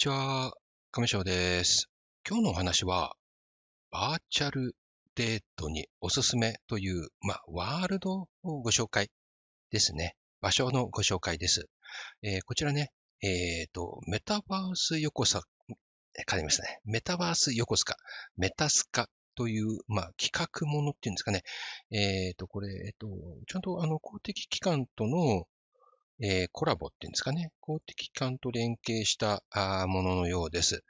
ちは、亀翔です。今日のお話は、バーチャルデートにおすすめという、まあ、ワールドをご紹介ですね。場所のご紹介です。えー、こちらね、えっ、ー、と、メタバース横須賀、変わりましたね。メタバース横須賀、メタスカという、まあ、企画ものっていうんですかね。えっ、ー、と、これ、えっ、と、ちゃんとあの公的機関との、えー、コラボっていうんですかね。公的機関と連携したもののようです。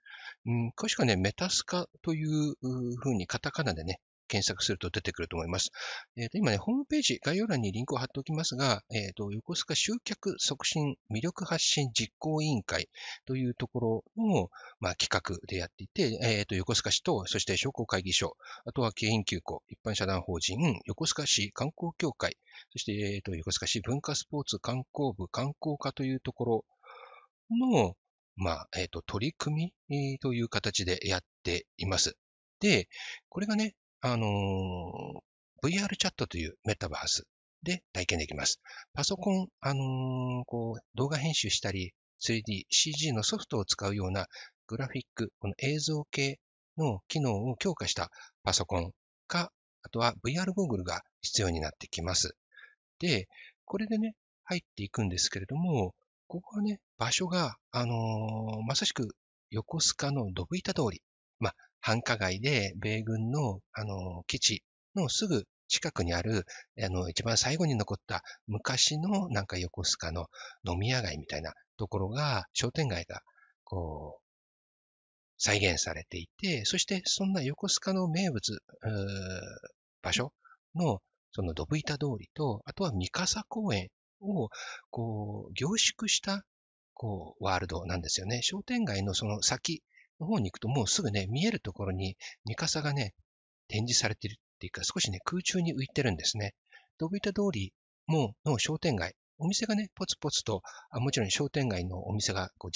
うん、詳しくはね、メタスカというふうにカタカナでね、検索すると出てくると思います。えー、と今ね、ホームページ、概要欄にリンクを貼っておきますが、えー、と横須賀集客促進魅力発信実行委員会というところの、まあ、企画でやっていて、えー、と横須賀市と、そして商工会議所、あとは京浜急行、一般社団法人、横須賀市観光協会、そして、えー、と横須賀市文化スポーツ観光部観光課というところの、まあ、えっ、ー、と、取り組みという形でやっています。で、これがね、あのー、VR チャットというメタバースで体験できます。パソコン、あのー、こう、動画編集したり、3D、CG のソフトを使うようなグラフィック、この映像系の機能を強化したパソコンか、あとは VR ゴーグルが必要になってきます。で、これでね、入っていくんですけれども、ここはね、場所が、あのー、まさしく横須賀のドブ板通り。まあ、繁華街で米軍の、あの、基地のすぐ近くにある、あの、一番最後に残った昔のなんか横須賀の飲み屋街みたいなところが、商店街が、こう、再現されていて、そしてそんな横須賀の名物、場所の、そのドブ板通りと、あとは三笠公園を、こう、凝縮した、こう、ワールドなんですよね。商店街のその先の方に行くともうすぐね、見えるところに三笠がね、展示されているっていうか、少しね、空中に浮いてるんですね。ドブ板通りもの商店街、お店がね、ポツポツと、あもちろん商店街のお店がこう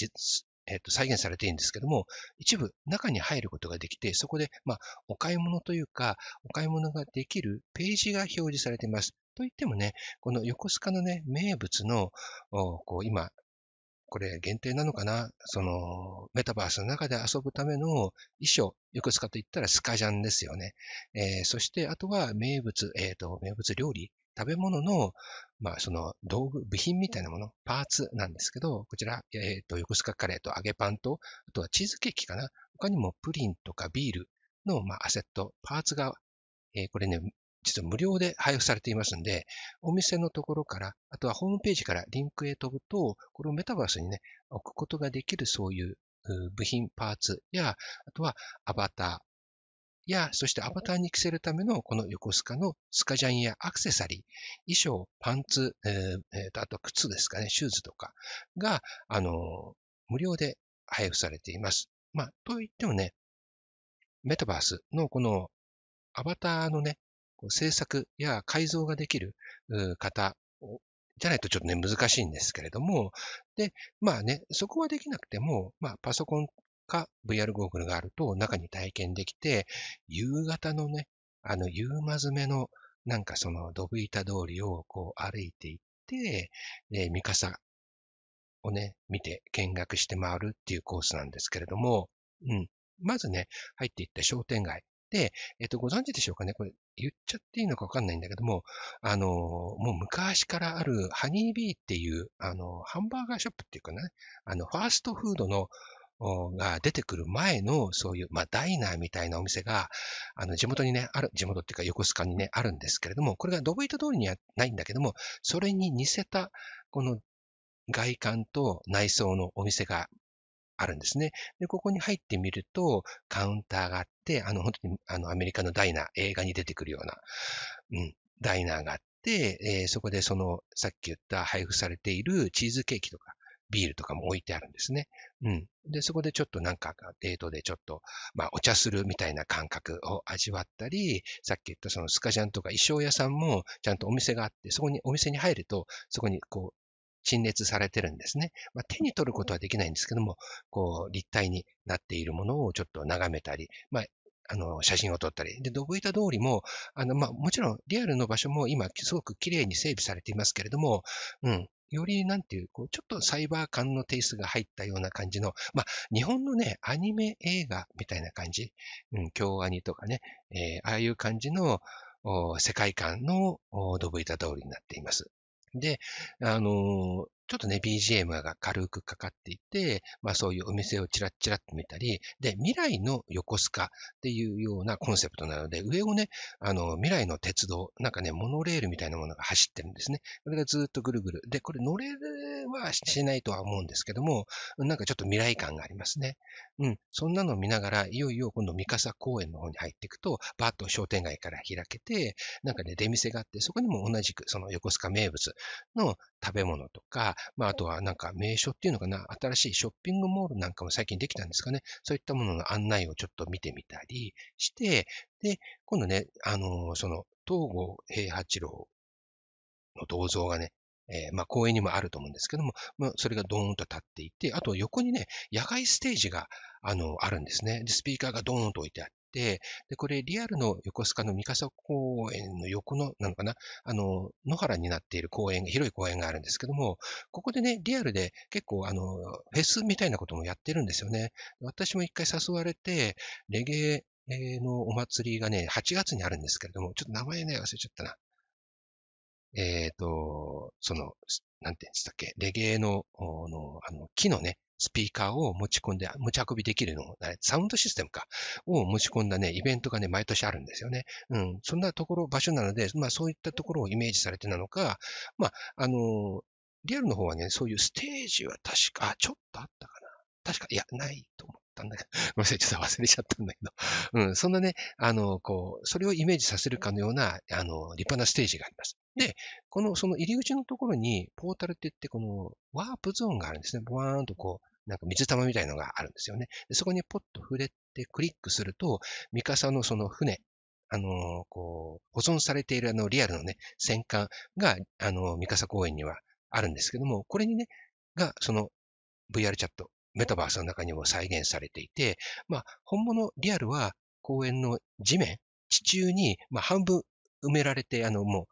えっ、と、再現されているんですけども、一部中に入ることができて、そこで、まあ、お買い物というか、お買い物ができるページが表示されています。といってもね、この横須賀のね、名物の、こう、今、これ限定なのかな？その、メタバースの中で遊ぶための衣装、横須賀といったらスカジャンですよね。えー、そして、あとは名物、えっ、ー、と、名物料理、食べ物の、まあ、その道具、部品みたいなもの、パーツなんですけど、こちら、えっ、ー、と、横須賀カレーと揚げパンと、あとはチーズケーキかな？他にもプリンとかビールの、まあ、アセット、パーツが、えー、これね、実は無料で配布されていますんで、お店のところから、あとはホームページからリンクへ飛ぶと、これをメタバースにね、置くことができるそういう部品、パーツや、あとはアバターや、そしてアバターに着せるためのこの横須賀のスカジャンやアクセサリー、衣装、パンツ、えー、とあと靴ですかね、シューズとかが、あの、無料で配布されています。まあ、といってもね、メタバースのこのアバターのね、制作や改造ができる方じゃないとちょっとね、難しいんですけれども、で、まあね、そこはできなくても、まあ、パソコンか VR ゴーグルがあると中に体験できて、夕方のね、あの、夕間詰めの、なんかその、ドブ板通りをこう歩いていって、で、ミカサをね、見て見学して回るっていうコースなんですけれども、うん。まずね、入っていった商店街。で、えっと、ご存知でしょうかねこれ、言っちゃっていいのかわかんないんだけども、あの、もう昔からあるハニービーっていう、あの、ハンバーガーショップっていうかね、あの、ファーストフードの、が出てくる前の、そういう、まあ、ダイナーみたいなお店が、あの、地元にね、ある、地元っていうか横須賀にね、あるんですけれども、これがドブ板通りにはないんだけども、それに似せた、この外観と内装のお店があるんですね。で、ここに入ってみると、カウンターがあって、あの、本当に、あの、アメリカのダイナー、映画に出てくるような、うん、ダイナーがあって、えー、そこでその、さっき言った配布されているチーズケーキとか、ビールとかも置いてあるんですね。うん。で、そこでちょっとなんかデートでちょっと、まあお茶するみたいな感覚を味わったり、さっき言ったそのスカジャンとか衣装屋さんもちゃんとお店があって、そこに、お店に入ると、そこにこう、陳列されてるんですね。まあ、手に取ることはできないんですけども、こう、立体になっているものをちょっと眺めたり、まあ、あの、写真を撮ったり。で、ドブ板通りも、あの、まあ、もちろんリアルの場所も今すごく綺麗に整備されていますけれども、うん、よりなんていう、こう、ちょっとサイバー感のテイストが入ったような感じの、まあ、日本のね、アニメ映画みたいな感じ、うん、京アニとかね、えー、ああいう感じの世界観のドブ板通りになっています。で、あのちょっとね、BGM が軽くかかっていて、まあそういうお店をチラッチラッと見たり、で、未来の横須賀っていうようなコンセプトなので、上をね、あの、未来の鉄道、なんかね、モノレールみたいなものが走ってるんですね。これがずっとぐるぐる。で、これ乗れるはしないとは思うんですけども、なんかちょっと未来感がありますね。うん。そんなのを見ながら、いよいよ今度三笠公園の方に入っていくと、バーッと商店街から開けて、なんかね、出店があって、そこにも同じくその横須賀名物の食べ物とか、まあ、あとはなんか名所っていうのかな、新しいショッピングモールなんかも最近できたんですかね。そういったものの案内をちょっと見てみたりして、で、今度ね、あの、その、東郷平八郎の銅像がね、えー、まあ公園にもあると思うんですけども、まあそれがドーンと立っていて、あと横にね、野外ステージが、あの、あるんですね。で、スピーカーがドーンと置いてあって、で、これリアルの横須賀の三笠公園の横の、なのかな、あの、野原になっている公園、広い公園があるんですけども、ここでね、リアルで結構あの、フェスみたいなこともやってるんですよね。私も一回誘われて、レゲエのお祭りがね、8月にあるんですけれども、ちょっと名前ね、忘れちゃったな。えっ、ー、と、その、なんていうんですっけ、レゲエの、のあの木のね、スピーカーを持ち込んで、持ち運びできるの、サウンドシステムか、を持ち込んだね、イベントがね、毎年あるんですよね。うん。そんなところ、場所なので、まあそういったところをイメージされてなのか、まあ、あの、リアルの方はね、そういうステージは確か、あ、ちょっとあったかな。確か、いや、ないと思うったんだけど、ごめんなさい、ちょっと忘れちゃったんだけど、うん、そんなね、あの、こう、それをイメージさせるかのような、あの、立派なステージがあります。で、この、その入り口のところに、ポータルって言って、この、ワープゾーンがあるんですね。ボワーンとこう、なんか水玉みたいのがあるんですよね。でそこにポッと触れてクリックすると、ミカサのその船、あの、こう、保存されているあのリアルのね、戦艦が、あの、ミカサ公園にはあるんですけども、これにね、が、その VR チャット、メタバースの中にも再現されていて、まあ、本物、リアルは公園の地面、地中に、まあ、半分埋められて、あの、もう、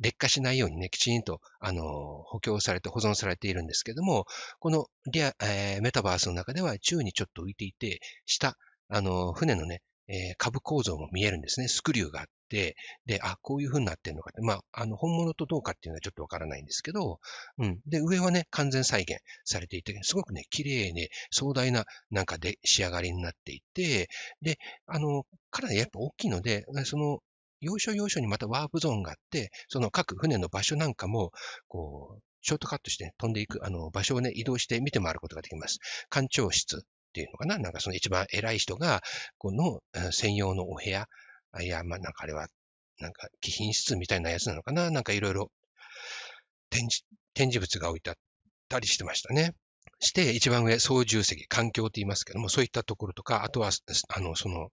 劣化しないようにね、きちんと、あの、補強されて保存されているんですけども、このリア、えー、メタバースの中では宙にちょっと浮いていて、下、あの、船のね、えー、株構造も見えるんですね。スクリューがあって、で、あ、こういう風になってるのかって、まあ、あの、本物とどうかっていうのはちょっとわからないんですけど、うん。で、上はね、完全再現されていて、すごくね、綺麗に壮大ななんかで仕上がりになっていて、で、あの、かなりやっぱ大きいので、その、要所要所にまたワープゾーンがあって、その各船の場所なんかも、こう、ショートカットして、飛んでいく、あの、場所をね、移動して見て回ることができます。艦長室っていうのかな。なんかその一番偉い人が、この専用のお部屋、いや、まあなんかあれは、なんか貴賓室みたいなやつなのかな。なんかいろいろ展示、展示物が置いてあったりしてましたね。して、一番上、操縦席、環境って言いますけども、そういったところとか、あとは、あの、その、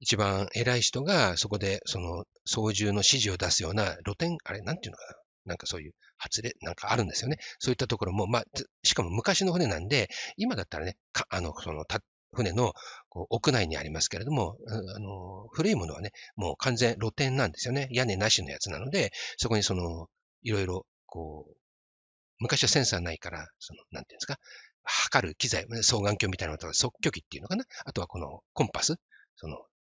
一番偉い人がそこでその操縦の指示を出すような露天、あれなんていうのかな。なんかそういう発令、なんかあるんですよね。そういったところも、まあ、しかも昔の船なんで、今だったらね、かあの、その、船のこう屋内にありますけれども、あの、古いものはね、もう完全露天なんですよね。屋根なしのやつなので、そこにその、いろいろ、こう、昔はセンサーないから、その、なんていうんですか、測る機材、双眼鏡みたいなのとか、測距器っていうのかな？あとはこのコンパス、その、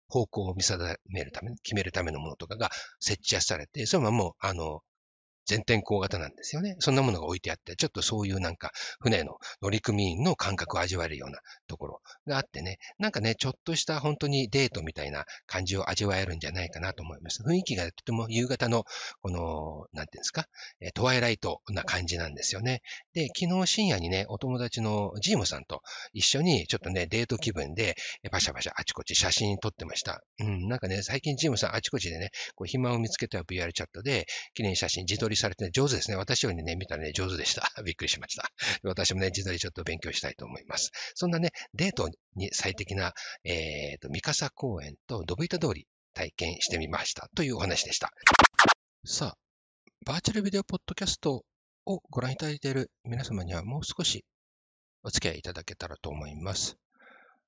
方向を見定めるため、決めるためのものとかが設置されて、それはもう、あの、全天候型なんですよね。そんなものが置いてあって、ちょっとそういうなんか船の乗組員の感覚を味わえるようなところがあってね、なんかね、ちょっとした本当にデートみたいな感じを味わえるんじゃないかなと思います。雰囲気がとても夕方の、この、なんていうんですか、トワイライトな感じなんですよね。で、昨日深夜にね、お友達のジームさんと一緒にちょっとね、デート気分で、パシャパシャあちこち写真撮ってました。うん、なんかね、最近ジームさんあちこちでね、こう暇を見つけた VR チャットで、記念写真自撮りされてね上手ですね。私よりね、見たらね、上手でした。びっくりしました。私もね、自撮りちょっと勉強したいと思います。そんなね、デートに最適な、えっ、ー、と、三笠公園とドブ板通り体験してみましたというお話でした。さあ、バーチャルビデオポッドキャストをご覧いただいている皆様にはもう少しお付き合いいただけたらと思います。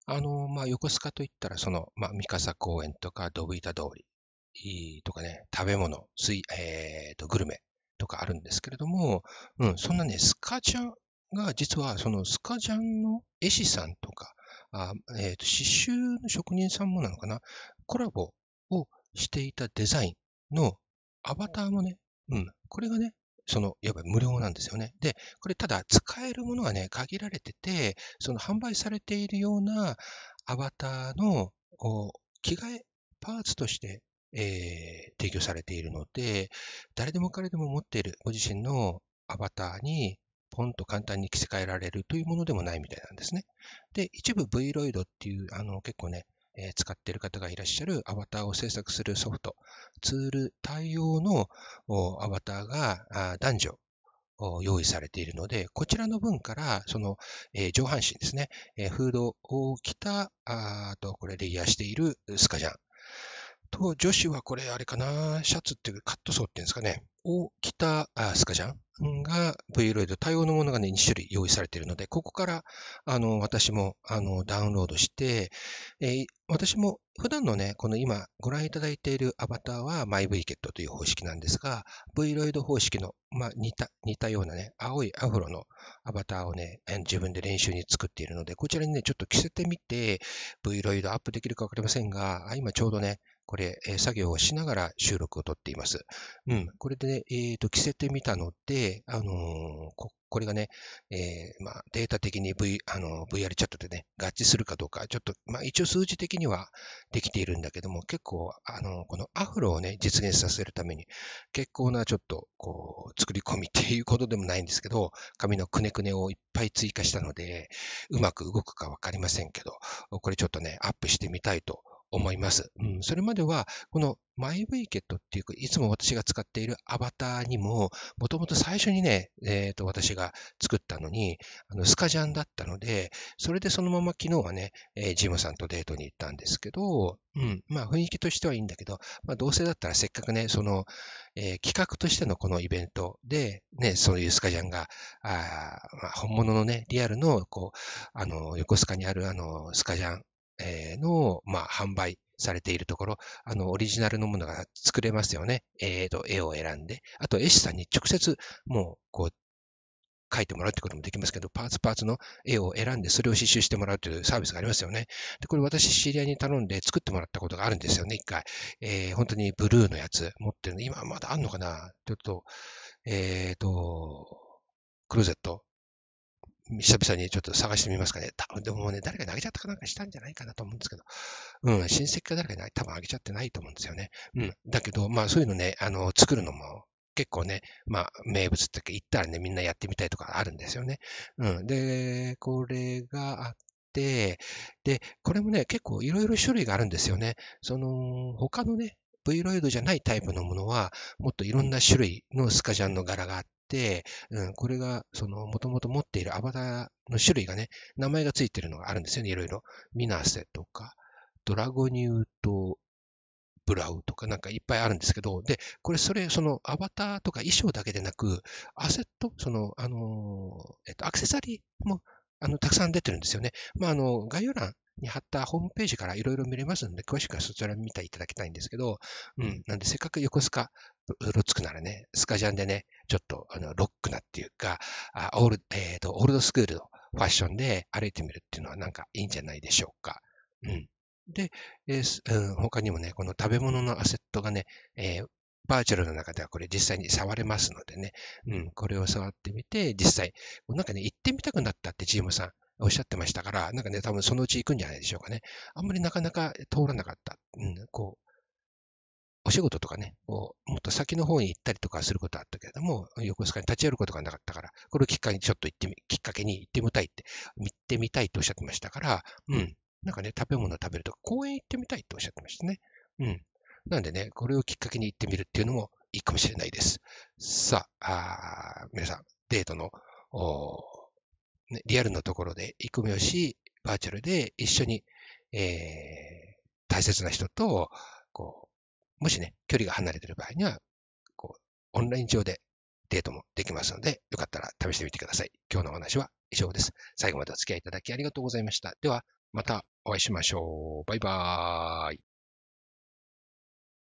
あの、まあ、横須賀といったら、その、まあ、三笠公園とか、ドブ板通り、とかね、食べ物、水、えー、と、グルメ、とかあるんですけれども、うん、そんなね、スカジャンが実はそのスカジャンの絵師さんとか、あえー、と刺繍の職人さんもなのかな、コラボをしていたデザインのアバターもね、うん、これがね、その、やっぱり無料なんですよね。で、これただ使えるものがね、限られてて、その販売されているようなアバターの着替えパーツとして、えー、提供されているので、誰でも彼でも持っているご自身のアバターにポンと簡単に着せ替えられるというものでもないみたいなんですね。で、一部 V ロイドっていう、あの、結構ね、えー、使っている方がいらっしゃるアバターを制作するソフト、ツール対応のアバターが男女用意されているので、こちらの分から、その、えー、上半身ですね、えー、フードを着た、あと、これレイヤーしているスカジャン。と、女子はこれあれかな、シャツっていうカットソーっていうんですかね、を着たあスカジャンが V ロイド対応のものがね、2種類用意されているので、ここから、あの、私も、あの、ダウンロードして、えー、私も普段のね、この今ご覧いただいているアバターは MyVKet という方式なんですが、V ロイド方式の、まあ、似た、似たようなね、青いアフロのアバターをね、自分で練習に作っているので、こちらにね、ちょっと着せてみて、V ロイドアップできるかわかりませんが、今ちょうどね、これ、え作業をしながら収録をとっています。うん。これでね、えっ、ー、と、着せてみたので、あのー、ここれがね、えー、まあ、データ的に V、あの、VR チャットでね、合致するかどうか、ちょっと、まあ、一応数字的にはできているんだけども、結構、あの、このアフロをね、実現させるために、結構なちょっと、こう、作り込みっていうことでもないんですけど、髪のくねくねをいっぱい追加したので、うまく動くかわかりませんけど、これちょっとね、アップしてみたいと思います。うん、それまでは、この MyWicket っていう、いつも私が使っているアバターにも、もともと最初にね、えっ、ー、と、私が作ったのに、あの、スカジャンだったので、それでそのまま昨日はね、えー、ジムさんとデートに行ったんですけど、うん、まあ雰囲気としてはいいんだけど、まあどうせだったらせっかくね、その、えー、企画としてのこのイベントで、ね、そういうスカジャンが、あまあ、本物のね、リアルの、こう、あの、横須賀にあるあの、スカジャンえの、まあ、販売されているところ、あの、オリジナルのものが作れますよね。えっ、ー、と、絵を選んで。あと、絵師さんに直接、もう、こう、描いてもらうってこともできますけど、パーツパーツの絵を選んで、それを刺繍してもらうというサービスがありますよね。で、これ私知り合いに頼んで作ってもらったことがあるんですよね、一回。えー、本当にブルーのやつ持ってるの。今まだあんのかな？ちょっと、えっ、ー、と、クローゼット久々にちょっと探してみますかね。多分でもね、誰かにあげちゃったかなんかしたんじゃないかなと思うんですけど。うん、親戚か誰かに多分あげちゃってないと思うんですよね。うん。だけど、まあそういうのね、あの、作るのも結構ね、まあ名物って言ったらね、みんなやってみたいとかあるんですよね。うん。で、これがあって、で、これもね、結構いろいろ種類があるんですよね。その、他のね、V ロイドじゃないタイプのものは、もっといろんな種類のスカジャンの柄があって、うん、これが、その、もともと持っているアバターの種類がね、名前がついてるのがあるんですよね、いろいろ。ミナセとか、ドラゴニュートブラウとかなんかいっぱいあるんですけど、で、これそれ、そのアバターとか衣装だけでなく、アセット、その、あの、えっと、アクセサリーも、あの、たくさん出てるんですよね。まあ、あの、概要欄に貼ったホームページからいろいろ見れますので、詳しくはそちら見ていただきたいんですけど、うん。なんで、せっかく横須賀、うろつくならね、スカジャンでね、ちょっと、あの、ロックなっていうか、あオール、えっ、ー、と、オールドスクールのファッションで歩いてみるっていうのはなんかいいんじゃないでしょうか。うん。で、えーうん、他にもね、この食べ物のアセットがね、えー、バーチャルの中ではこれ実際に触れますのでね、うん、これを触ってみて、実際、なんかね、行ってみたくなったってジームさんおっしゃってましたから、なんかね、多分そのうち行くんじゃないでしょうかね。あんまりなかなか通らなかった。うん、こう、お仕事とかね、こうもっと先の方に行ったりとかすることはあったけれども、横須賀に立ち寄ることがなかったから、これをきっかけにちょっと行ってみ、きっかけに行ってみたいって、行ってみたいとおっしゃってましたから、うん。なんかね、食べ物を食べるとか、公園行ってみたいとおっしゃってましたね。うん。なんでね、これをきっかけに行ってみるっていうのもいいかもしれないです。さあ、あ皆さん、デートの、おリアルのところで育苗し、バーチャルで一緒に、えー、大切な人と、こう、もしね、距離が離れている場合には、こう、オンライン上でデートもできますので、よかったら試してみてください。今日のお話は以上です。最後までお付き合いいただきありがとうございました。では、またお会いしましょう。バイバーイ。